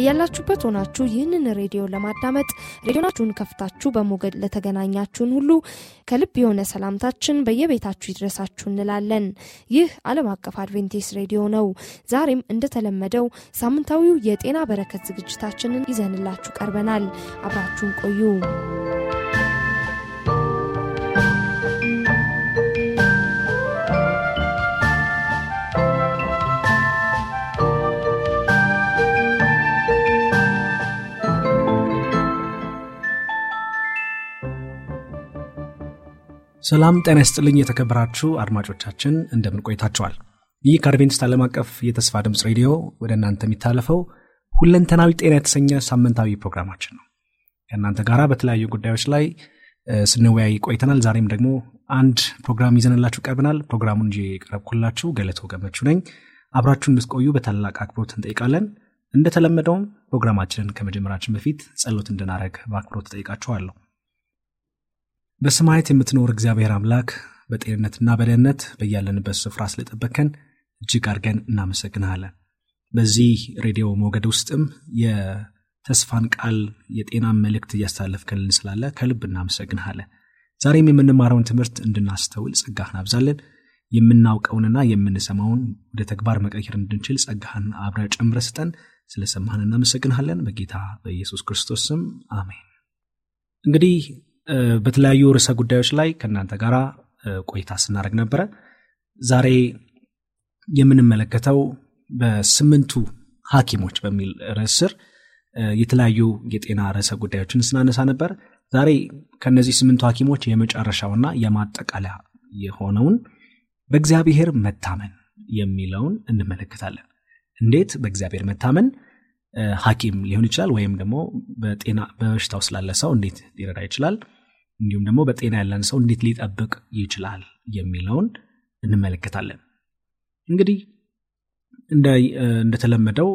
በያላችሁበት ሆናችሁ ይህንን ሬዲዮ ለማዳመጥ ሬዲዮናችሁን ከፍታችሁ በሞገድ ለተገናኛችሁን ሁሉ ከልብ የሆነ ሰላምታችን በየቤታችሁ ይድረሳችሁ እንላለን። ይህ ዓለም አቀፍ አድቬንቲስት ሬዲዮ ነው። ዛሬም እንደተለመደው ሳምንታዊው የጤና በረከት ዝግጅታችንን ይዘንላችሁ ቀርበናል። አብራችሁን ቆዩ። ሰላም ጤና ይስጥልኝ። የተከበራችሁ አድማጮቻችን እንደምን ቆይታችኋል? ይህ ከአድቬንቲስት ዓለም አቀፍ የተስፋ ድምፅ ሬዲዮ ወደ እናንተ የሚታለፈው ሁለንተናዊ ጤና የተሰኘ ሳምንታዊ ፕሮግራማችን ነው። ከእናንተ ጋር በተለያዩ ጉዳዮች ላይ ስንወያይ ቆይተናል። ዛሬም ደግሞ አንድ ፕሮግራም ይዘንላችሁ ቀርበናል። ፕሮግራሙን እንጂ የቀረብኩላችሁ ገለቶ ገመቹ ነኝ። አብራችሁ እንድትቆዩ በታላቅ አክብሮት እንጠይቃለን። እንደተለመደውም ፕሮግራማችንን ከመጀመራችን በፊት ጸሎት እንድናደረግ በአክብሮት እጠይቃችኋለሁ። በሰማያት የምትኖር እግዚአብሔር አምላክ በጤንነትና በደህንነት በያለንበት ስፍራ ስለጠበከን እጅግ አድርገን እናመሰግንሃለን። በዚህ ሬዲዮ ሞገድ ውስጥም የተስፋን ቃል የጤናን መልእክት እያስተላለፍከልን ስላለ ከልብ እናመሰግንሃለን። ዛሬም የምንማረውን ትምህርት እንድናስተውል ጸጋህን አብዛለን። የምናውቀውንና የምንሰማውን ወደ ተግባር መቀየር እንድንችል ጸጋህን አብረ ጨምረ ስጠን። ስለሰማህን እናመሰግንሃለን። በጌታ በኢየሱስ ክርስቶስ ስም አሜን። እንግዲህ በተለያዩ ርዕሰ ጉዳዮች ላይ ከእናንተ ጋር ቆይታ ስናደርግ ነበረ። ዛሬ የምንመለከተው በስምንቱ ሐኪሞች በሚል ርዕስ ስር የተለያዩ የጤና ርዕሰ ጉዳዮችን ስናነሳ ነበር። ዛሬ ከነዚህ ስምንቱ ሐኪሞች የመጨረሻውና የማጠቃለያ የሆነውን በእግዚአብሔር መታመን የሚለውን እንመለከታለን። እንዴት በእግዚአብሔር መታመን ሐኪም ሊሆን ይችላል ወይም ደግሞ በጤና በበሽታው ስላለ ሰው እንዴት ሊረዳ ይችላል፣ እንዲሁም ደግሞ በጤና ያለን ሰው እንዴት ሊጠብቅ ይችላል የሚለውን እንመለከታለን። እንግዲህ እንደተለመደው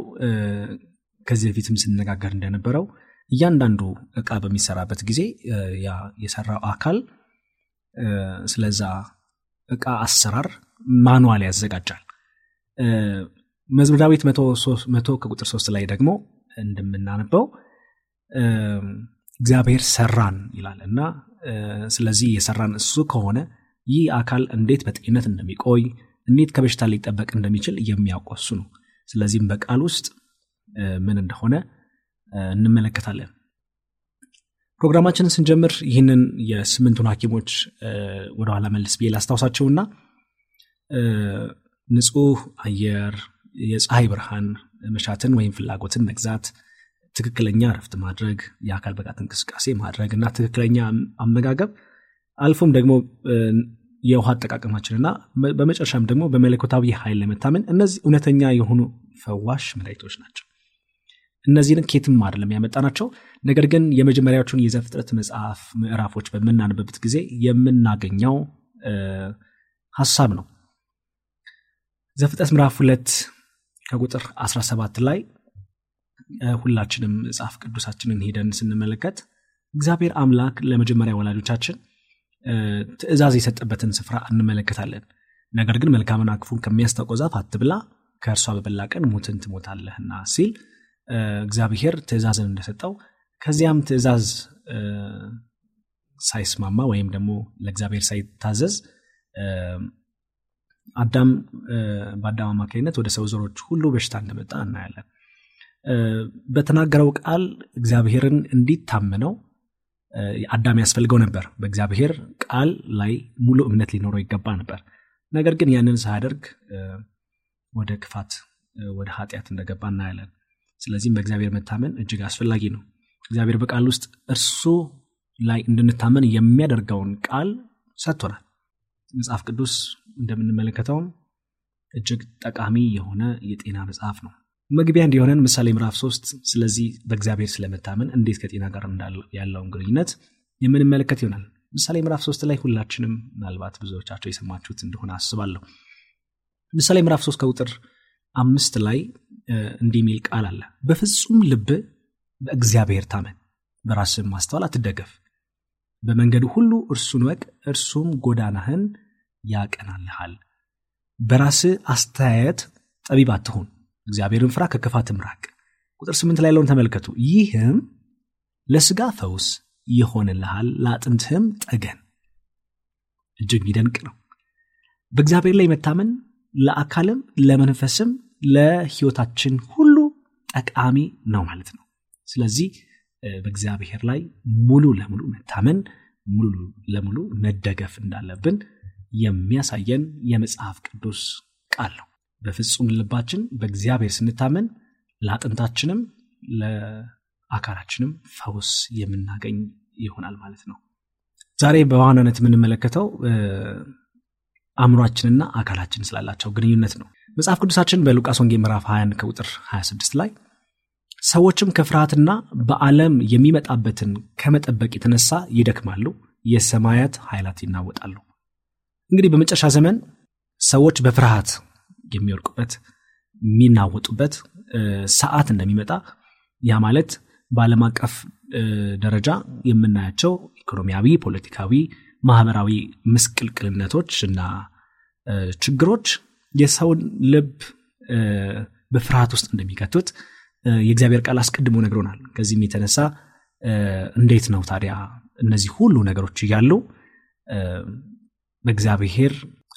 ከዚህ በፊትም ስንነጋገር እንደነበረው እያንዳንዱ እቃ በሚሰራበት ጊዜ ያ የሰራው አካል ስለዛ እቃ አሰራር ማኑዋል ያዘጋጃል። መዝሙረ ዳዊት መቶ ከቁጥር ሶስት ላይ ደግሞ እንደምናነበው እግዚአብሔር ሰራን ይላል እና ስለዚህ የሰራን እሱ ከሆነ ይህ አካል እንዴት በጤንነት እንደሚቆይ እንዴት ከበሽታ ሊጠበቅ እንደሚችል የሚያውቀው ነው። ስለዚህም በቃል ውስጥ ምን እንደሆነ እንመለከታለን። ፕሮግራማችንን ስንጀምር ይህንን የስምንቱን ሐኪሞች ወደኋላ መልስ ብዬ ላስታውሳቸውና ንጹህ አየር የፀሐይ ብርሃን መሻትን ወይም ፍላጎትን መግዛት፣ ትክክለኛ እረፍት ማድረግ፣ የአካል ብቃት እንቅስቃሴ ማድረግ እና ትክክለኛ አመጋገብ አልፎም ደግሞ የውሃ አጠቃቀማችንና በመጨረሻም ደግሞ በመለኮታዊ ኃይል ለመታመን እነዚህ እውነተኛ የሆኑ ፈዋሽ መድኃኒቶች ናቸው። እነዚህን ኬትም አይደለም ያመጣናቸው፣ ነገር ግን የመጀመሪያዎቹን የዘፍጥረት መጽሐፍ ምዕራፎች በምናነበበት ጊዜ የምናገኘው ሀሳብ ነው። ዘፍጥረት ምዕራፍ ሁለት ከቁጥር 17 ላይ ሁላችንም መጽሐፍ ቅዱሳችንን ሄደን ስንመለከት እግዚአብሔር አምላክ ለመጀመሪያ ወላጆቻችን ትእዛዝ የሰጠበትን ስፍራ እንመለከታለን። ነገር ግን መልካምና ክፉን ከሚያስታውቀው ዛፍ አትብላ፣ ከእርሷ በበላ ቀን ሞትን ትሞታለህና ሲል እግዚአብሔር ትእዛዝን እንደሰጠው ከዚያም ትእዛዝ ሳይስማማ ወይም ደግሞ ለእግዚአብሔር ሳይታዘዝ አዳም በአዳም አማካኝነት ወደ ሰው ዘሮች ሁሉ በሽታ እንደመጣ እናያለን። በተናገረው ቃል እግዚአብሔርን እንዲታመነው አዳም ያስፈልገው ነበር። በእግዚአብሔር ቃል ላይ ሙሉ እምነት ሊኖረው ይገባ ነበር። ነገር ግን ያንን ሳያደርግ ወደ ክፋት ወደ ኃጢአት እንደገባ እናያለን። ስለዚህም በእግዚአብሔር መታመን እጅግ አስፈላጊ ነው እግዚአብሔር በቃል ውስጥ እርሱ ላይ እንድንታመን የሚያደርገውን ቃል ሰጥቶናል መጽሐፍ ቅዱስ እንደምንመለከተውም እጅግ ጠቃሚ የሆነ የጤና መጽሐፍ ነው መግቢያ እንዲሆነን ምሳሌ ምዕራፍ ሶስት ስለዚህ በእግዚአብሔር ስለመታመን እንዴት ከጤና ጋር ያለውን ግንኙነት የምንመለከት ይሆናል። ምሳሌ ምዕራፍ ሶስት ላይ ሁላችንም ምናልባት ብዙዎቻቸው የሰማችሁት እንደሆነ አስባለሁ። ምሳሌ ምዕራፍ ሶስት ከቁጥር አምስት ላይ እንዲህ የሚል ቃል አለ። በፍጹም ልብ በእግዚአብሔር ታመን በራስህም ማስተዋል አትደገፍ። በመንገዱ ሁሉ እርሱን ወቅ እርሱም ጎዳናህን ያቀናልሃል። በራስህ አስተያየት ጠቢብ አትሁን እግዚአብሔርን ፍራ ከክፋትም ራቅ። ቁጥር ስምንት ላይ ያለውን ተመልከቱ። ይህም ለስጋ ፈውስ ይሆንልሃል ለአጥንትህም ጠገን። እጅግ የሚደንቅ ነው። በእግዚአብሔር ላይ መታመን ለአካልም ለመንፈስም ለህይወታችን ሁሉ ጠቃሚ ነው ማለት ነው። ስለዚህ በእግዚአብሔር ላይ ሙሉ ለሙሉ መታመን ሙሉ ለሙሉ መደገፍ እንዳለብን የሚያሳየን የመጽሐፍ ቅዱስ ቃል ነው በፍጹም ልባችን በእግዚአብሔር ስንታመን ለአጥንታችንም ለአካላችንም ፈውስ የምናገኝ ይሆናል ማለት ነው። ዛሬ በዋናነት የምንመለከተው አእምሯችንና አካላችን ስላላቸው ግንኙነት ነው። መጽሐፍ ቅዱሳችን በሉቃስ ወንጌ ምዕራፍ 21 ከቁጥር 26 ላይ ሰዎችም ከፍርሃትና በዓለም የሚመጣበትን ከመጠበቅ የተነሳ ይደክማሉ የሰማያት ኃይላት ይናወጣሉ። እንግዲህ በመጨረሻ ዘመን ሰዎች በፍርሃት የሚወድቁበት የሚናወጡበት ሰዓት እንደሚመጣ ያ ማለት በዓለም አቀፍ ደረጃ የምናያቸው ኢኮኖሚያዊ ፖለቲካዊ ማህበራዊ ምስቅልቅልነቶች እና ችግሮች የሰውን ልብ በፍርሃት ውስጥ እንደሚከቱት የእግዚአብሔር ቃል አስቀድሞ ነግሮናል። ከዚህም የተነሳ እንዴት ነው ታዲያ እነዚህ ሁሉ ነገሮች እያሉ በእግዚአብሔር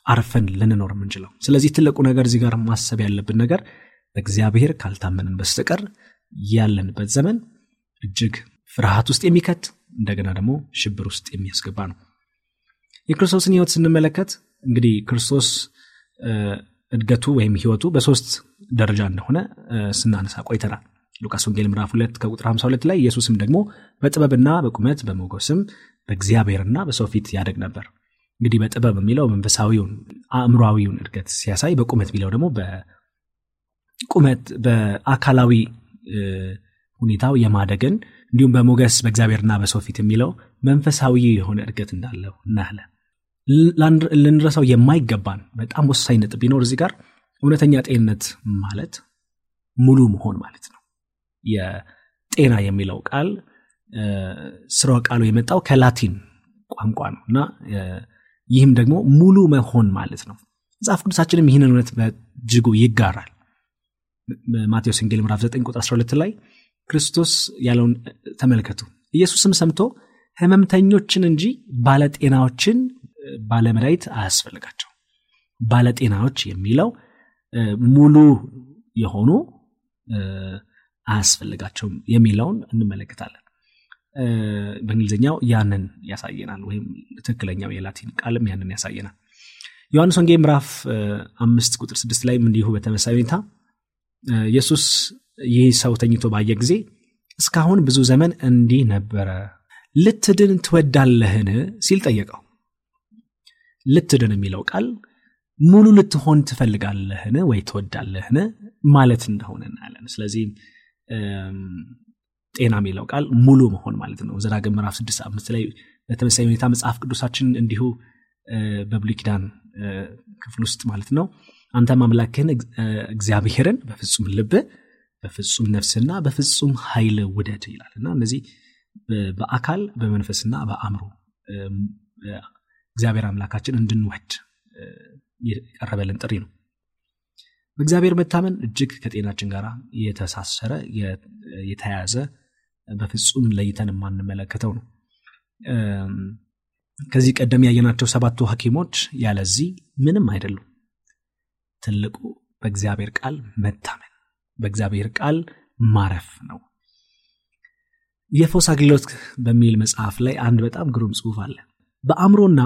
አርፈን ልንኖር የምንችለው። ስለዚህ ትልቁ ነገር እዚህ ጋር ማሰብ ያለብን ነገር በእግዚአብሔር ካልታመንን በስተቀር ያለንበት ዘመን እጅግ ፍርሃት ውስጥ የሚከት እንደገና ደግሞ ሽብር ውስጥ የሚያስገባ ነው። የክርስቶስን ህይወት ስንመለከት እንግዲህ ክርስቶስ እድገቱ ወይም ህይወቱ በሶስት ደረጃ እንደሆነ ስናነሳ ቆይተናል። ሉቃስ ወንጌል ምዕራፍ 2 ከቁጥር 52 ላይ ኢየሱስም ደግሞ በጥበብና በቁመት በሞገስም በእግዚአብሔርና በሰው ፊት ያደግ ነበር እንግዲህ በጥበብ የሚለው መንፈሳዊውን አእምሯዊውን እድገት ሲያሳይ በቁመት የሚለው ደግሞ በቁመት በአካላዊ ሁኔታው የማደግን እንዲሁም በሞገስ በእግዚአብሔርና በሰው ፊት የሚለው መንፈሳዊ የሆነ እድገት እንዳለው እናያለን። ልንረሳው የማይገባን በጣም ወሳኝ ነጥብ ቢኖር እዚህ ጋር እውነተኛ ጤንነት ማለት ሙሉ መሆን ማለት ነው። የጤና የሚለው ቃል ስራው ቃሉ የመጣው ከላቲን ቋንቋ ነው እና ይህም ደግሞ ሙሉ መሆን ማለት ነው። መጽሐፍ ቅዱሳችንም ይህንን እውነት በእጅጉ ይጋራል። ማቴዎስ ወንጌል ምዕራፍ 9 ቁጥር 12 ላይ ክርስቶስ ያለውን ተመልከቱ። ኢየሱስም ሰምቶ ህመምተኞችን እንጂ ባለጤናዎችን ባለመድኃኒት አያስፈልጋቸው። ባለጤናዎች የሚለው ሙሉ የሆኑ አያስፈልጋቸውም የሚለውን እንመለከታለን በእንግሊዝኛው ያንን ያሳየናል ወይም ትክክለኛው የላቲን ቃልም ያንን ያሳየናል። ዮሐንስ ወንጌ ምዕራፍ አምስት ቁጥር ስድስት ላይም እንዲሁ በተመሳይ ሁኔታ ኢየሱስ ይህ ሰው ተኝቶ ባየ ጊዜ እስካሁን ብዙ ዘመን እንዲህ ነበረ። ልትድን ትወዳለህን? ሲል ጠየቀው። ልትድን የሚለው ቃል ሙሉ ልትሆን ትፈልጋለህን? ወይ ትወዳለህን? ማለት እንደሆነ እናያለን። ስለዚህ ጤና የሚለው ቃል ሙሉ መሆን ማለት ነው። ዘዳግም ምዕራፍ ስድስት አምስት ላይ በተመሳይ ሁኔታ መጽሐፍ ቅዱሳችን እንዲሁ በብሉይ ኪዳን ክፍል ውስጥ ማለት ነው። አንተ አምላክህን እግዚአብሔርን በፍጹም ልብ በፍጹም ነፍስና በፍጹም ኃይል ውደድ ይላል። እና እነዚህ በአካል በመንፈስና በአእምሮ እግዚአብሔር አምላካችን እንድንወድ የቀረበልን ጥሪ ነው በእግዚአብሔር መታመን እጅግ ከጤናችን ጋር የተሳሰረ የተያያዘ በፍጹም ለይተን የማንመለከተው ነው። ከዚህ ቀደም ያየናቸው ሰባቱ ሐኪሞች ያለዚህ ምንም አይደሉም። ትልቁ በእግዚአብሔር ቃል መታመን በእግዚአብሔር ቃል ማረፍ ነው። የፈውስ አገልግሎት በሚል መጽሐፍ ላይ አንድ በጣም ግሩም ጽሁፍ አለ። በአእምሮና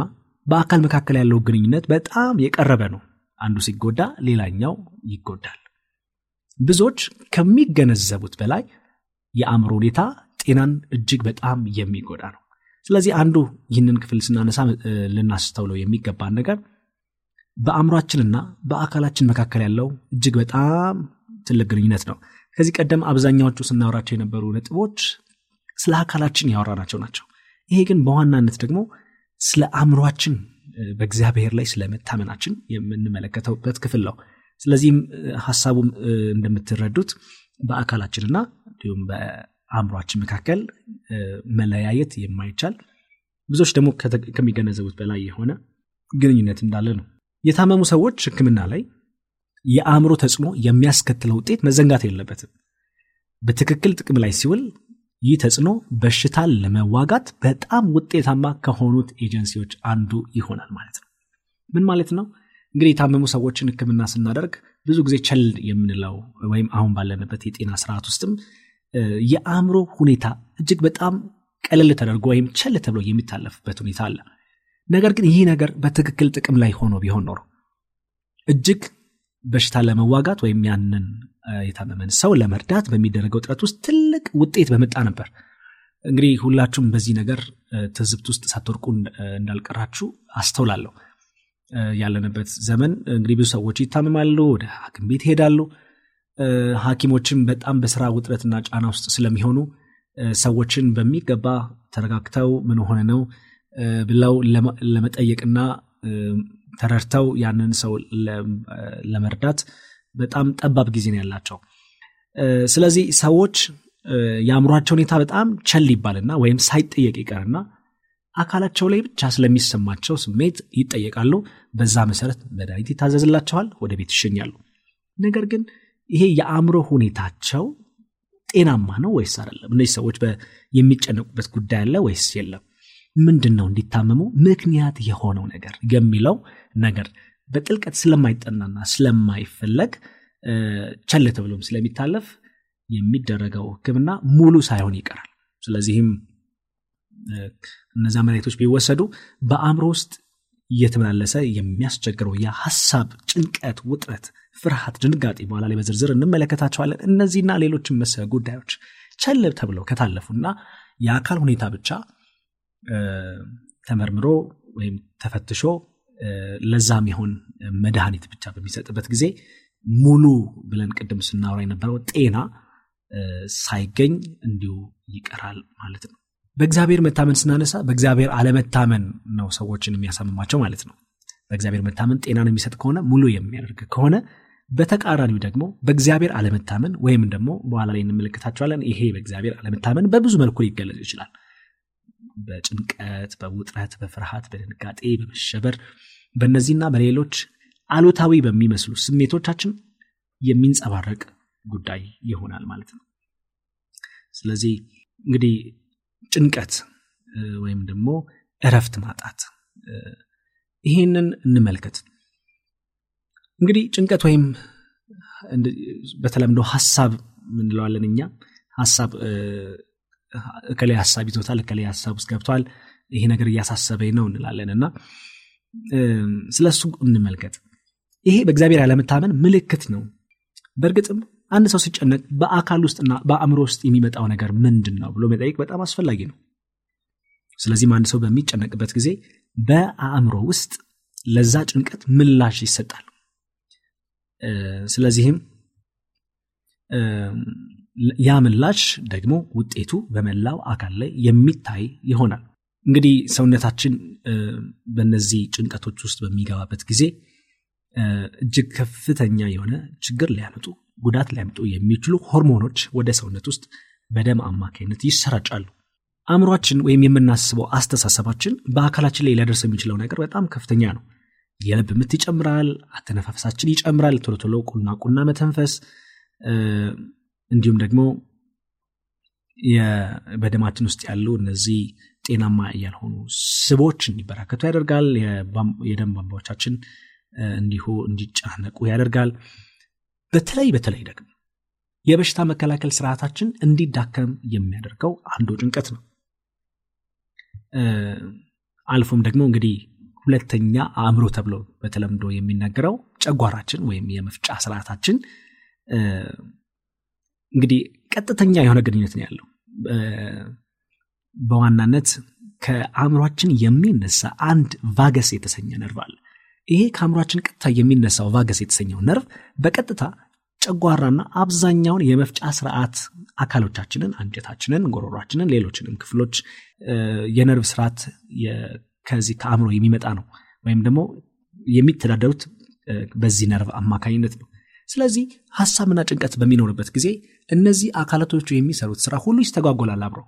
በአካል መካከል ያለው ግንኙነት በጣም የቀረበ ነው አንዱ ሲጎዳ ሌላኛው ይጎዳል። ብዙዎች ከሚገነዘቡት በላይ የአእምሮ ሁኔታ ጤናን እጅግ በጣም የሚጎዳ ነው። ስለዚህ አንዱ ይህንን ክፍል ስናነሳ ልናስተውለው የሚገባን ነገር በአእምሯችንና በአካላችን መካከል ያለው እጅግ በጣም ትልቅ ግንኙነት ነው። ከዚህ ቀደም አብዛኛዎቹ ስናወራቸው የነበሩ ነጥቦች ስለ አካላችን ያወራናቸው ናቸው። ይሄ ግን በዋናነት ደግሞ ስለ አእምሯችን በእግዚአብሔር ላይ ስለመታመናችን የምንመለከተውበት ክፍል ነው። ስለዚህም ሀሳቡም እንደምትረዱት በአካላችንና እንዲሁም በአእምሯችን መካከል መለያየት የማይቻል ብዙዎች ደግሞ ከሚገነዘቡት በላይ የሆነ ግንኙነት እንዳለ ነው። የታመሙ ሰዎች ህክምና ላይ የአእምሮ ተጽዕኖ የሚያስከትለው ውጤት መዘንጋት የለበትም። በትክክል ጥቅም ላይ ሲውል ይህ ተጽዕኖ በሽታን ለመዋጋት በጣም ውጤታማ ከሆኑት ኤጀንሲዎች አንዱ ይሆናል ማለት ነው። ምን ማለት ነው? እንግዲህ የታመሙ ሰዎችን ህክምና ስናደርግ ብዙ ጊዜ ቸል የምንለው ወይም አሁን ባለንበት የጤና ስርዓት ውስጥም የአእምሮ ሁኔታ እጅግ በጣም ቀለል ተደርጎ ወይም ቸል ተብሎ የሚታለፍበት ሁኔታ አለ። ነገር ግን ይህ ነገር በትክክል ጥቅም ላይ ሆኖ ቢሆን ኖሮ እጅግ በሽታ ለመዋጋት ወይም ያንን የታመመን ሰው ለመርዳት በሚደረገው ጥረት ውስጥ ትልቅ ውጤት በመጣ ነበር። እንግዲህ ሁላችሁም በዚህ ነገር ትዝብት ውስጥ ሳትወርቁ እንዳልቀራችሁ አስተውላለሁ። ያለንበት ዘመን እንግዲህ ብዙ ሰዎች ይታመማሉ ወደ ሀኪም ቤት ይሄዳሉ። ሀኪሞችም በጣም በስራ ውጥረትና ጫና ውስጥ ስለሚሆኑ ሰዎችን በሚገባ ተረጋግተው ምን ሆነ ነው ብለው ለመጠየቅና ተረድተው ያንን ሰው ለመርዳት በጣም ጠባብ ጊዜ ነው ያላቸው። ስለዚህ ሰዎች የአእምሯቸው ሁኔታ በጣም ቸል ይባልና ወይም ሳይጠየቅ ይቀርና አካላቸው ላይ ብቻ ስለሚሰማቸው ስሜት ይጠየቃሉ። በዛ መሰረት መድኃኒት ይታዘዝላቸዋል ወደ ቤት ይሸኛሉ። ነገር ግን ይሄ የአእምሮ ሁኔታቸው ጤናማ ነው ወይስ አይደለም? እነዚህ ሰዎች የሚጨነቁበት ጉዳይ አለ ወይስ የለም ምንድን ነው እንዲታመሙ ምክንያት የሆነው ነገር የሚለው ነገር በጥልቀት ስለማይጠናና ስለማይፈለግ ቸል ተብሎም ስለሚታለፍ የሚደረገው ህክምና ሙሉ ሳይሆን ይቀራል። ስለዚህም እነዚያ መድኃኒቶች ቢወሰዱ በአእምሮ ውስጥ እየተመላለሰ የሚያስቸግረው የሀሳብ ጭንቀት ውጥረት ፍርሃት ድንጋጤ በኋላ ላይ በዝርዝር እንመለከታቸዋለን። እነዚህና ሌሎችን መሰል ጉዳዮች ቸል ተብለው ከታለፉና የአካል ሁኔታ ብቻ ተመርምሮ ወይም ተፈትሾ ለዛም ይሆን መድኃኒት ብቻ በሚሰጥበት ጊዜ ሙሉ ብለን ቅድም ስናወራ የነበረው ጤና ሳይገኝ እንዲሁ ይቀራል ማለት ነው። በእግዚአብሔር መታመን ስናነሳ በእግዚአብሔር አለመታመን ነው ሰዎችን የሚያሳምማቸው ማለት ነው። በእግዚአብሔር መታመን ጤናን የሚሰጥ ከሆነ ሙሉ የሚያደርግ ከሆነ በተቃራኒው ደግሞ በእግዚአብሔር አለመታመን ወይም ደግሞ በኋላ ላይ እንመለከታቸዋለን። ይሄ በእግዚአብሔር አለመታመን በብዙ መልኩ ሊገለጽ ይችላል በጭንቀት በውጥረት በፍርሃት በድንጋጤ በመሸበር በእነዚህና በሌሎች አሉታዊ በሚመስሉ ስሜቶቻችን የሚንጸባረቅ ጉዳይ ይሆናል ማለት ነው። ስለዚህ እንግዲህ ጭንቀት ወይም ደግሞ እረፍት ማጣት ይሄንን እንመልከት። እንግዲህ ጭንቀት ወይም በተለምዶ ሀሳብ ምንለዋለን እኛ። ሀሳብ እከላይ ሀሳብ ይዞታል እከላይ ሀሳብ ውስጥ ገብቷል ይሄ ነገር እያሳሰበኝ ነው እንላለን። እና ስለ እሱ እንመልከት። ይሄ በእግዚአብሔር ያለመታመን ምልክት ነው። በእርግጥም አንድ ሰው ሲጨነቅ በአካል ውስጥና በአእምሮ ውስጥ የሚመጣው ነገር ምንድን ነው ብሎ መጠየቅ በጣም አስፈላጊ ነው። ስለዚህም አንድ ሰው በሚጨነቅበት ጊዜ በአእምሮ ውስጥ ለዛ ጭንቀት ምላሽ ይሰጣል። ስለዚህም ያ ምላሽ ደግሞ ውጤቱ በመላው አካል ላይ የሚታይ ይሆናል። እንግዲህ ሰውነታችን በእነዚህ ጭንቀቶች ውስጥ በሚገባበት ጊዜ እጅግ ከፍተኛ የሆነ ችግር ሊያመጡ ጉዳት ሊያመጡ የሚችሉ ሆርሞኖች ወደ ሰውነት ውስጥ በደም አማካኝነት ይሰራጫሉ። አእምሯችን ወይም የምናስበው አስተሳሰባችን በአካላችን ላይ ሊያደርስ የሚችለው ነገር በጣም ከፍተኛ ነው። የልብ ምት ይጨምራል አተነፋፈሳችን ይጨምራል ቶሎ ቁና ቁና መተንፈስ እንዲሁም ደግሞ በደማችን ውስጥ ያሉ እነዚህ ጤናማ ያልሆኑ ስቦች እንዲበራከቱ ያደርጋል። የደም ቧንቧዎቻችን እንዲሁ እንዲጨናነቁ ያደርጋል። በተለይ በተለይ ደግሞ የበሽታ መከላከል ስርዓታችን እንዲዳከም የሚያደርገው አንዱ ጭንቀት ነው። አልፎም ደግሞ እንግዲህ ሁለተኛ አእምሮ ተብሎ በተለምዶ የሚነገረው ጨጓራችን ወይም የመፍጫ ስርዓታችን እንግዲህ ቀጥተኛ የሆነ ግንኙነት ነው ያለው። በዋናነት ከአእምሯችን የሚነሳ አንድ vagus የተሰኘ ነርቭ አለ። ይሄ ከአእምሯችን ቀጥታ የሚነሳው vagus የተሰኘው ነርቭ በቀጥታ ጨጓራና አብዛኛውን የመፍጫ ስርዓት አካሎቻችንን አንጀታችንን ጎሮሯችንን ሌሎችንም ክፍሎች የነርቭ ስርዓት ከዚህ ከአእምሮ የሚመጣ ነው። ወይም ደግሞ የሚተዳደሩት በዚህ ነርቭ አማካኝነት ነው። ስለዚህ ሀሳብና ጭንቀት በሚኖርበት ጊዜ እነዚህ አካላቶቹ የሚሰሩት ስራ ሁሉ ይስተጓጎላል አብረው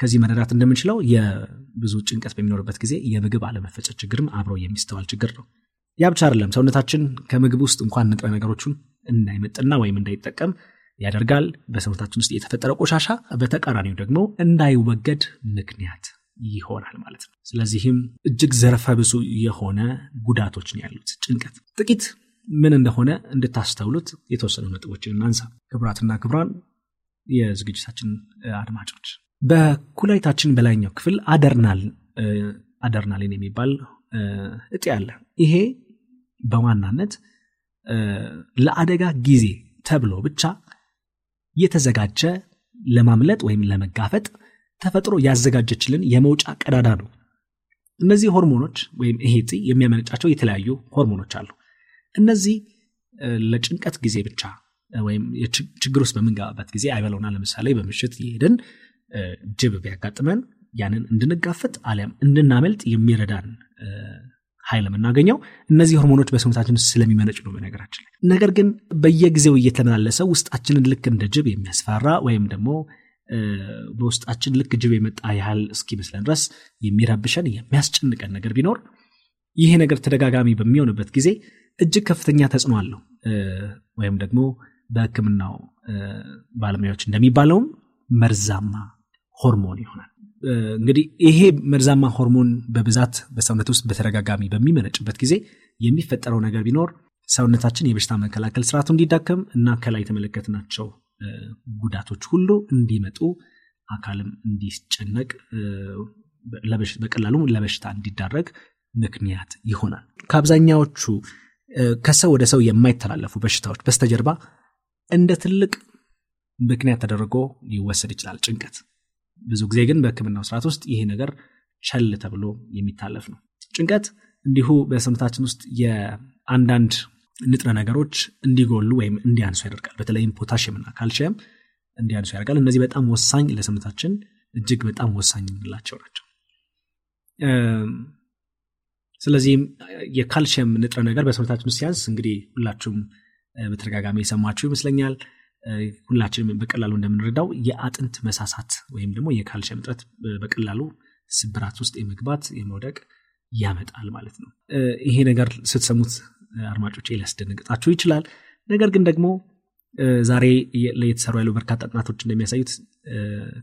ከዚህ መረዳት እንደምንችለው የብዙ ጭንቀት በሚኖርበት ጊዜ የምግብ አለመፈጨት ችግርም አብረው የሚስተዋል ችግር ነው። ያ ብቻ አይደለም። ሰውነታችን ከምግብ ውስጥ እንኳን ንጥረ ነገሮቹን እንዳይመጥና ወይም እንዳይጠቀም ያደርጋል። በሰውነታችን ውስጥ የተፈጠረ ቆሻሻ በተቃራኒው ደግሞ እንዳይወገድ ምክንያት ይሆናል ማለት ነው። ስለዚህም እጅግ ዘርፈ ብዙ የሆነ ጉዳቶች ነው ያሉት። ጭንቀት ጥቂት ምን እንደሆነ እንድታስተውሉት የተወሰኑ ነጥቦችን እናንሳ። ክብራትና ክብሯን የዝግጅታችን አድማጮች በኩላይታችን በላይኛው ክፍል አደርናሊን የሚባል እጢ አለ። ይሄ በዋናነት ለአደጋ ጊዜ ተብሎ ብቻ የተዘጋጀ ለማምለጥ ወይም ለመጋፈጥ ተፈጥሮ ያዘጋጀችልን የመውጫ ቀዳዳ ነው። እነዚህ ሆርሞኖች ወይም ይሄ የሚያመነጫቸው የተለያዩ ሆርሞኖች አሉ እነዚህ ለጭንቀት ጊዜ ብቻ ወይም ችግር ውስጥ በምንገባበት ጊዜ አይበለውና ለምሳሌ በምሽት የሄድን ጅብ ቢያጋጥመን ያንን እንድንጋፈጥ አሊያም እንድናመልጥ የሚረዳን ኃይል የምናገኘው እነዚህ ሆርሞኖች በሰውነታችን ስለሚመነጭ ነው በነገራችን ላይ። ነገር ግን በየጊዜው እየተመላለሰ ውስጣችንን ልክ እንደ ጅብ የሚያስፈራ ወይም ደግሞ በውስጣችን ልክ ጅብ የመጣ ያህል እስኪመስለን ድረስ የሚረብሸን የሚያስጨንቀን ነገር ቢኖር ይሄ ነገር ተደጋጋሚ በሚሆንበት ጊዜ እጅግ ከፍተኛ ተጽዕኖ አለው። ወይም ደግሞ በህክምናው ባለሙያዎች እንደሚባለውም መርዛማ ሆርሞን ይሆናል። እንግዲህ ይሄ መርዛማ ሆርሞን በብዛት በሰውነት ውስጥ በተደጋጋሚ በሚመነጭበት ጊዜ የሚፈጠረው ነገር ቢኖር ሰውነታችን የበሽታ መከላከል ስርዓቱ እንዲዳከም እና ከላይ የተመለከትናቸው ጉዳቶች ሁሉ እንዲመጡ አካልም እንዲጨነቅ በቀላሉ ለበሽታ እንዲዳረግ ምክንያት ይሆናል። ከአብዛኛዎቹ ከሰው ወደ ሰው የማይተላለፉ በሽታዎች በስተጀርባ እንደ ትልቅ ምክንያት ተደርጎ ሊወሰድ ይችላል ጭንቀት። ብዙ ጊዜ ግን በህክምናው ስርዓት ውስጥ ይሄ ነገር ቸል ተብሎ የሚታለፍ ነው። ጭንቀት እንዲሁ በሰውነታችን ውስጥ የአንዳንድ ንጥረ ነገሮች እንዲጎሉ ወይም እንዲያንሱ ያደርጋል። በተለይም ፖታሽምና ካልሽየም እንዲያንሱ ያደርጋል። እነዚህ በጣም ወሳኝ ለሰውነታችን እጅግ በጣም ወሳኝ የምንላቸው ናቸው ስለዚህም የካልሽየም ንጥረ ነገር በሰውነታችን ውስጥ እንግዲህ ሁላችሁም በተደጋጋሚ የሰማችሁ ይመስለኛል። ሁላችንም በቀላሉ እንደምንረዳው የአጥንት መሳሳት ወይም ደግሞ የካልሽየም እጥረት በቀላሉ ስብራት ውስጥ የመግባት የመውደቅ ያመጣል ማለት ነው። ይሄ ነገር ስትሰሙት አድማጮች ሊያስደነግጣችሁ ይችላል። ነገር ግን ደግሞ ዛሬ የተሰሩ ያሉ በርካታ ጥናቶች እንደሚያሳዩት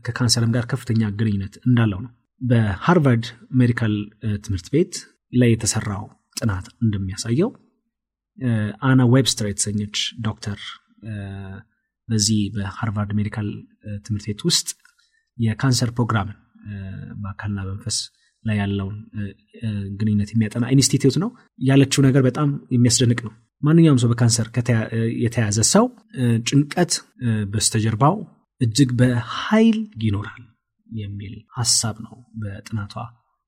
ከካንሰርም ጋር ከፍተኛ ግንኙነት እንዳለው ነው። በ Harvard Medical ትምህርት ቤት ላይ የተሰራው ጥናት እንደሚያሳየው አና ዌብስተር የተሰኘች ዶክተር በዚህ በ Harvard Medical ትምህርት ቤት ውስጥ የካንሰር ፕሮግራምን በአካልና በመንፈስ ላይ ያለውን ግንኙነት የሚያጠና ኢንስቲትዩት ነው። ያለችው ነገር በጣም የሚያስደንቅ ነው። ማንኛውም ሰው በካንሰር የተያዘ ሰው ጭንቀት በስተጀርባው እጅግ በኃይል ይኖራል የሚል ሀሳብ ነው በጥናቷ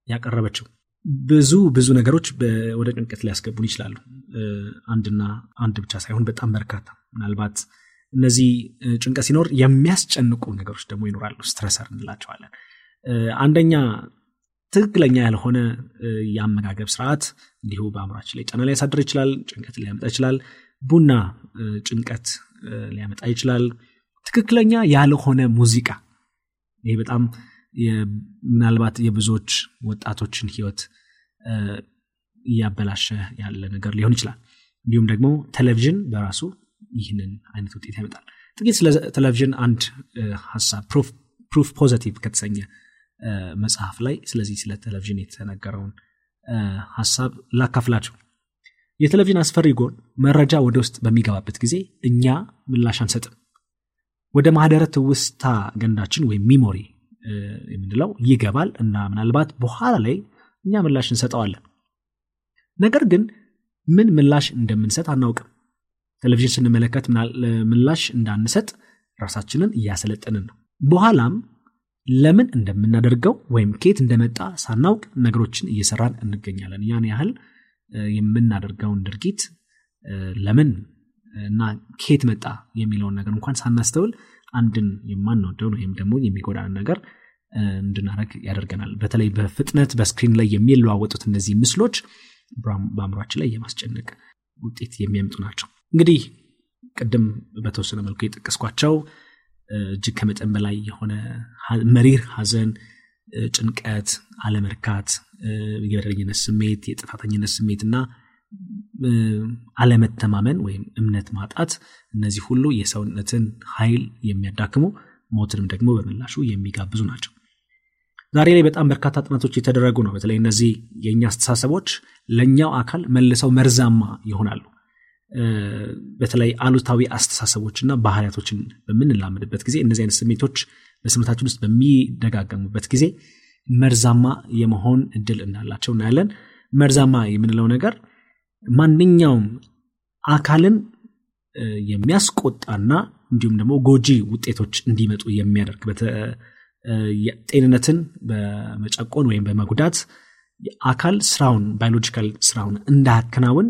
ያቀረበችው ብዙ ብዙ ነገሮች ወደ ጭንቀት ሊያስገቡን ይችላሉ። አንድና አንድ ብቻ ሳይሆን በጣም በርካታ ምናልባት እነዚህ ጭንቀት ሲኖር የሚያስጨንቁ ነገሮች ደግሞ ይኖራሉ። ስትረሰር እንላቸዋለን። አንደኛ ትክክለኛ ያልሆነ የአመጋገብ ስርዓት እንዲሁ በአእምሯችን ላይ ጫና ሊያሳድር ይችላል ጭንቀት ሊያመጣ ይችላል ቡና ጭንቀት ሊያመጣ ይችላል። ትክክለኛ ያልሆነ ሙዚቃ ይሄ በጣም ምናልባት የብዙዎች ወጣቶችን ህይወት እያበላሸ ያለ ነገር ሊሆን ይችላል። እንዲሁም ደግሞ ቴሌቪዥን በራሱ ይህንን አይነት ውጤት ያመጣል። ጥቂት ስለ ቴሌቪዥን አንድ ሀሳብ Proof Positive ከተሰኘ መጽሐፍ ላይ ስለዚህ ስለ ቴሌቪዥን የተነገረውን ሀሳብ ላካፍላችሁ የቴሌቪዥን አስፈሪ ጎን መረጃ ወደ ውስጥ በሚገባበት ጊዜ እኛ ምላሽ አንሰጥም። ወደ ማህደረ ትውስታ ገንዳችን ወይም memory የምንለው ይገባል እና ምናልባት በኋላ ላይ እኛ ምላሽ እንሰጠዋለን። ነገር ግን ምን ምላሽ እንደምንሰጥ አናውቅም። ቴሌቪዥን ስንመለከት ምላሽ እንዳንሰጥ ራሳችንን እያሰለጠንን ነው። በኋላም ለምን እንደምናደርገው ወይም ኬት እንደመጣ ሳናውቅ ነገሮችን እየሰራን እንገኛለን። ያን ያህል የምናደርገውን ድርጊት ለምን እና ኬት መጣ የሚለውን ነገር እንኳን ሳናስተውል አንድን የማንወደውን ወይም ደግሞ የሚጎዳን ነገር እንድናደረግ ያደርገናል። በተለይ በፍጥነት በስክሪን ላይ የሚለዋወጡት እነዚህ ምስሎች በአእምሯችን ላይ የማስጨነቅ ውጤት የሚያመጡ ናቸው። እንግዲህ ቅድም በተወሰነ መልኩ የጠቀስኳቸው እጅግ ከመጠን በላይ የሆነ መሪር ሀዘን ጭንቀት አለመርካት የበደለኝነት ስሜት የጥፋተኝነት ስሜት እና አለመተማመን ወይም እምነት ማጣት እነዚህ ሁሉ የሰውነትን ኃይል የሚያዳክሙ ሞትንም ደግሞ በምላሹ የሚጋብዙ ናቸው ዛሬ ላይ በጣም በርካታ ጥናቶች የተደረጉ ነው። በተለይ እነዚህ የእኛ አስተሳሰቦች ለእኛው አካል መልሰው መርዛማ ይሆናሉ። በተለይ አሉታዊ አስተሳሰቦችና ባህሪያቶችን በምንላመድበት ጊዜ እነዚህ አይነት ስሜቶች በስሜታችን ውስጥ በሚደጋገሙበት ጊዜ መርዛማ የመሆን እድል እንዳላቸው እናያለን። መርዛማ የምንለው ነገር ማንኛውም አካልን የሚያስቆጣና እንዲሁም ደግሞ ጎጂ ውጤቶች እንዲመጡ የሚያደርግ ጤንነትን በመጨቆን ወይም በመጉዳት አካል ስራውን biological ስራውን እንዳያከናውን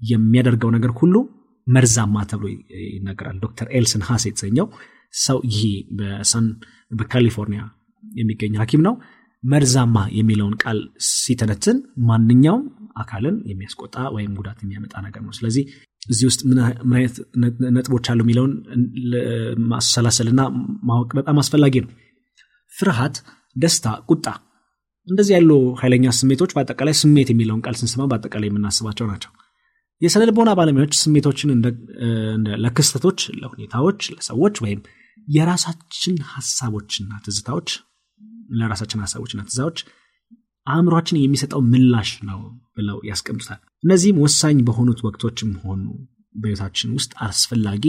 የሚያደርገው ነገር ሁሉ መርዛማ ተብሎ ይነገራል። ዶክተር ኤልስን ሀስ የተሰኘው ሰው ይሄ በሳን በካሊፎርኒያ የሚገኝ ሀኪም ነው። መርዛማ የሚለውን ቃል ሲተነትን ማንኛውም አካልን የሚያስቆጣ ወይም ጉዳት የሚያመጣ ነገር ነው። ስለዚህ እዚህ ውስጥ ምን አይነት ነጥቦች አሉ የሚለውን ማሰላሰልና ማወቅ በጣም አስፈላጊ ነው ፍርሃት ደስታ ቁጣ እንደዚህ ያሉ ኃይለኛ ስሜቶች በአጠቃላይ ስሜት የሚለውን ቃል ስንስማ በአጠቃላይ የምናስባቸው ናቸው። የስነ ልቦና ባለሙያዎች ስሜቶችን ለክስተቶች ለሁኔታዎች ለሰዎች ወይም የራሳችን ሀሳቦችና ትዝታዎች ለራሳችን ሀሳቦችና ትዝታዎች አእምሯችን የሚሰጠው ምላሽ ነው ብለው ያስቀምጡታል። እነዚህም ወሳኝ በሆኑት ወቅቶችም ሆኑ በቤታችን ውስጥ አስፈላጊ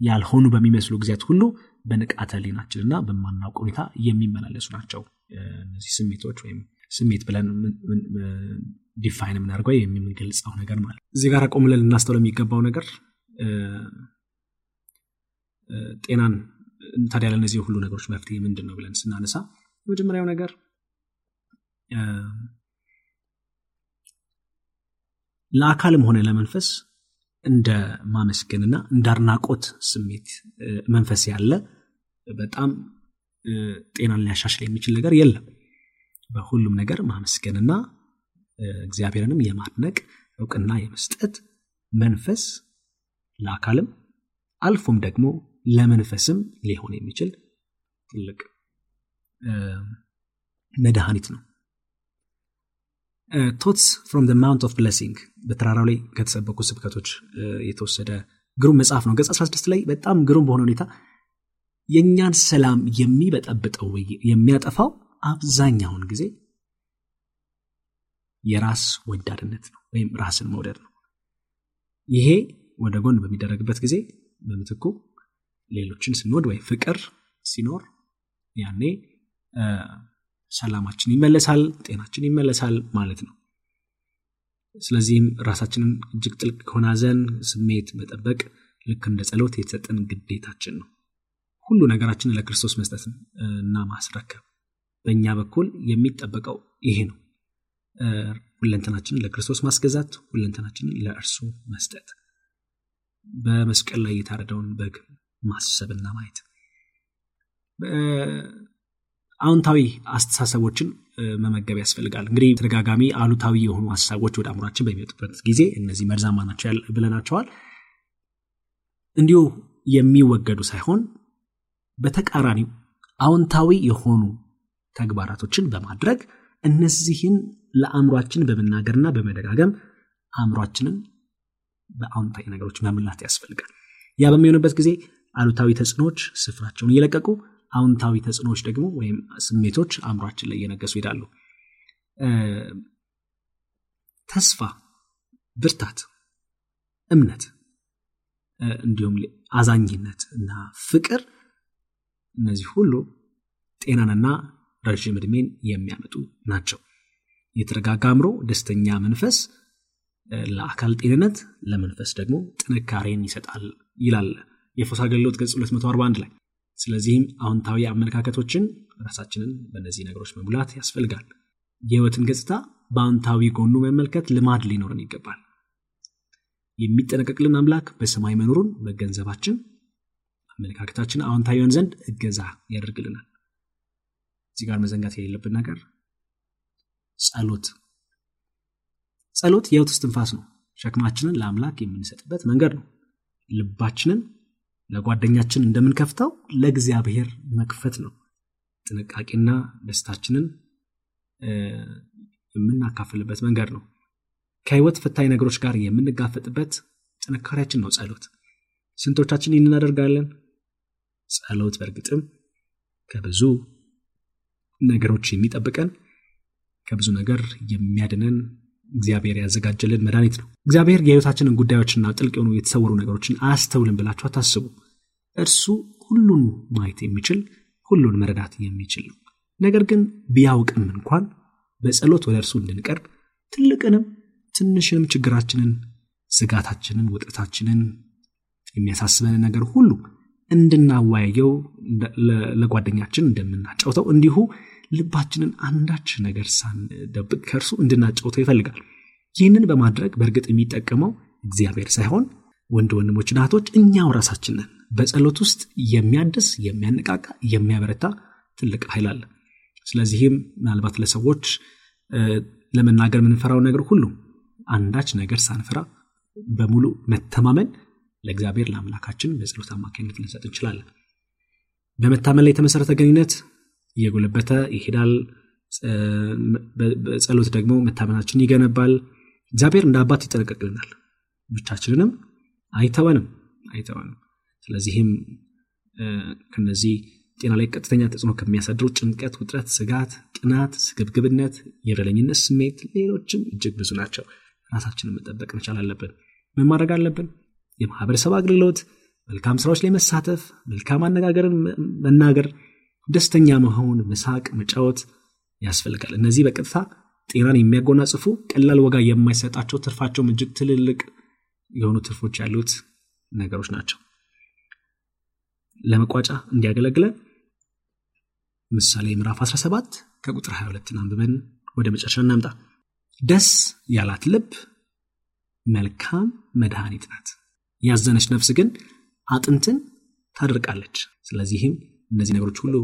ያልሆኑ በሚመስሉ ጊዜያት ሁሉ በንቃተ ህሊናችንና በማናውቅ ሁኔታ የሚመላለሱ ናቸው። እነዚህ ስሜቶች ወይም ስሜት ብለን define የምናደርገው የምንገልጸው ነገር ማለት እዚህ ጋር ቆም ብለን ልናስተውለው የሚገባው ነገር ጤናን ታዲያ ለእነዚህ ሁሉ ነገሮች መፍትሄ ምንድን ነው ብለን ስናነሳ የመጀመሪያው ነገር ለአካልም ሆነ ለመንፈስ እንደ ማመስገንና እንደ አድናቆት ስሜት መንፈስ ያለ በጣም ጤናን ሊያሻሽል የሚችል ነገር የለም። በሁሉም ነገር ማመስገንና እግዚአብሔርንም የማድነቅ እውቅና የመስጠት መንፈስ ለአካልም አልፎም ደግሞ ለመንፈስም ሊሆን የሚችል ትልቅ መድኃኒት ነው። Thoughts from Mount of Blessing በተራራው ላይ ከተሰበኩ ስብከቶች የተወሰደ ግሩም መጽሐፍ ነው። ገጽ 16 ላይ በጣም ግሩም በሆነ ሁኔታ የእኛን ሰላም የሚበጠብጠው የሚያጠፋው አብዛኛውን ጊዜ የራስ ወዳድነት ነው ወይም ራስን መውደድ ነው። ይሄ ወደ ጎን በሚደረግበት ጊዜ በምትኩ ሌሎችን ስንወድ ወይ ፍቅር ሲኖር ያኔ ሰላማችን ይመለሳል ጤናችን ይመለሳል ማለት ነው። ስለዚህም ራሳችንን እጅግ ጥልቅ ከሆነ ስሜት መጠበቅ ልክ እንደ ጸሎት የተሰጠን ግዴታችን ነው ሁሉ ነገራችንን ለክርስቶስ መስጠት እና ማስረከብ በእኛ በኩል የሚጠበቀው ይሄ ነው። ሁለንተናችንን ለክርስቶስ ማስገዛት ሁለንተናችንን ለእርሱ መስጠት በመስቀል ላይ የታረደውን በግ ማሰብና ማየት። አዎንታዊ አስተሳሰቦችን መመገብ ያስፈልጋል። እንግዲህ ተደጋጋሚ አሉታዊ የሆኑ ሀሳቦች ወደ አእምሯችን በሚመጡበት ጊዜ እነዚህ መርዛማ ናቸው ብለናቸዋል። እንዲሁ የሚወገዱ ሳይሆን በተቃራኒው አዎንታዊ የሆኑ ተግባራቶችን በማድረግ እነዚህን ለአእምሯችን በመናገርና በመደጋገም አእምሯችንን በአዎንታዊ ነገሮች መምላት ያስፈልጋል። ያ በሚሆንበት ጊዜ አሉታዊ ተጽዕኖዎች ስፍራቸውን እየለቀቁ አዎንታዊ ተጽዕኖዎች ደግሞ ወይም ስሜቶች አእምሯችን ላይ እየነገሱ ይሄዳሉ። ተስፋ ብርታት እምነት እንዲሁም አዛኝነት እና ፍቅር እነዚህ ሁሉ ጤናንና ረዥም ዕድሜን የሚያመጡ ናቸው። የተረጋጋ አእምሮ ደስተኛ መንፈስ ለአካል ጤንነት ለመንፈስ ደግሞ ጥንካሬን ይሰጣል ይላል የፎስ አገልግሎት ገጽ 241 ላይ። ስለዚህም አዎንታዊ አመለካከቶችን ራሳችንን በእነዚህ ነገሮች መሙላት ያስፈልጋል። የህይወትን ገጽታ በአዎንታዊ ጎኑ መመልከት ልማድ ሊኖረን ይገባል። የሚጠነቀቅልን አምላክ በሰማይ መኖሩን መገንዘባችን አመለካከታችን አዎንታዊ ይሆን ዘንድ እገዛ ያደርግልናል። እዚህ ጋር መዘንጋት የሌለብን ነገር ጸሎት። ጸሎት የህይወት እስትንፋስ ነው። ሸክማችንን ለአምላክ የምንሰጥበት መንገድ ነው። ልባችንን ለጓደኛችን እንደምንከፍተው ለእግዚአብሔር መክፈት ነው። ጥንቃቄና ደስታችንን የምናካፍልበት መንገድ ነው። ከህይወት ፈታኝ ነገሮች ጋር የምንጋፈጥበት ጥንካሬያችን ነው ጸሎት። ስንቶቻችን ይህን እናደርጋለን ጸሎት በእርግጥም ከብዙ ነገሮች የሚጠብቀን ከብዙ ነገር የሚያድነን እግዚአብሔር ያዘጋጀልን መድኃኒት ነው። እግዚአብሔር የህይወታችንን ጉዳዮችና ጥልቅ የሆኑ የተሰወሩ ነገሮችን አያስተውልም ብላችሁ አታስቡ። እርሱ ሁሉን ማየት የሚችል ሁሉን መረዳት የሚችል ነው። ነገር ግን ቢያውቅም እንኳን በጸሎት ወደ እርሱ እንድንቀርብ ትልቅንም ትንሽንም ችግራችንን ስጋታችንን ውጥረታችንን የሚያሳስበንን ነገር ሁሉ እንድናወያየው ለጓደኛችን እንደምናጫውተው እንዲሁ ልባችንን አንዳች ነገር ሳንደብቅ ከእርሱ እንድናጫውተው ይፈልጋል። ይህንን በማድረግ በእርግጥ የሚጠቀመው እግዚአብሔር ሳይሆን ወንድ ወንድሞች እህቶች እኛው ራሳችንን በጸሎት ውስጥ የሚያድስ የሚያነቃቃ የሚያበረታ ትልቅ ኃይል አለ። ስለዚህም ምናልባት ለሰዎች ለመናገር የምንፈራው ነገር ሁሉ አንዳች ነገር ሳንፈራ በሙሉ መተማመን ለእግዚአብሔር ለአምላካችን በጸሎት አማካኝነት ልንሰጥ እንችላለን። በመታመን ላይ የተመሰረተ ግንኙነት እየጎለበተ ይሄዳል። በጸሎት ደግሞ መታመናችን ይገነባል። እግዚአብሔር እንደ አባት ይጠነቀቅልናል። ብቻችንንም አይተወንም አይተወንም። ስለዚህም ከነዚህ ጤና ላይ ቀጥተኛ ተጽዕኖ ከሚያሳድሩ ጭንቀት ውጥረት ስጋት ቅናት ስግብግብነት የበለኝነት ስሜት ሌሎችም እጅግ ብዙ ናቸው። ራሳችንን መጠበቅ መቻል አለብን። ምን ማድረግ አለብን የማህበረሰብ አገልግሎት መልካም ስራዎች ላይ መሳተፍ መልካም አነጋገርን መናገር ደስተኛ መሆን መሳቅ መጫወት ያስፈልጋል። እነዚህ በቀጥታ ጤናን የሚያጎናጽፉ ቀላል ወጋ የማይሰጣቸው ትርፋቸውም እጅግ ትልልቅ የሆኑ ትርፎች ያሉት ነገሮች ናቸው። ለመቋጫ እንዲያገለግለን ምሳሌ ምዕራፍ 17 ከቁጥር 22 አንብበን ወደ መጨረሻ እናምጣ። ደስ ያላት ልብ መልካም መድኃኒት ናት ያዘነች ነፍስ ግን አጥንትን ታደርቃለች። ስለዚህም እነዚህ ነገሮች ሁሉ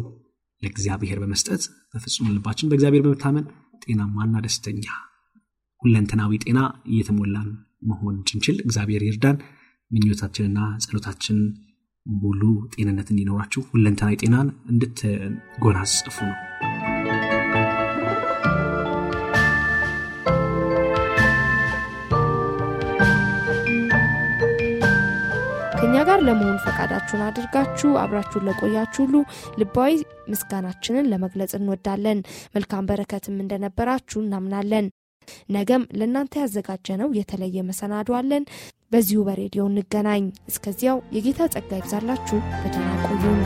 ለእግዚአብሔር በመስጠት በፍጹም ልባችን በእግዚአብሔር በመታመን ጤናማና ደስተኛ ሁለንተናዊ ጤና እየተሞላን መሆን ችንችል እግዚአብሔር ይርዳን። ምኞታችንና ጸሎታችን ሙሉ ጤንነት እንዲኖራችሁ ሁለንተናዊ ጤናን እንድትጎናጽፉ ነው ጋር ለመሆን ፈቃዳችሁን አድርጋችሁ አብራችሁን ለቆያችሁ ሁሉ ልባዊ ምስጋናችንን ለመግለጽ እንወዳለን። መልካም በረከትም እንደነበራችሁ እናምናለን። ነገም ለእናንተ ያዘጋጀነው የተለየ መሰናዶ አለን። በዚሁ በሬዲዮ እንገናኝ። እስከዚያው የጌታ ጸጋ ይብዛላችሁ። በደህና ቆዩን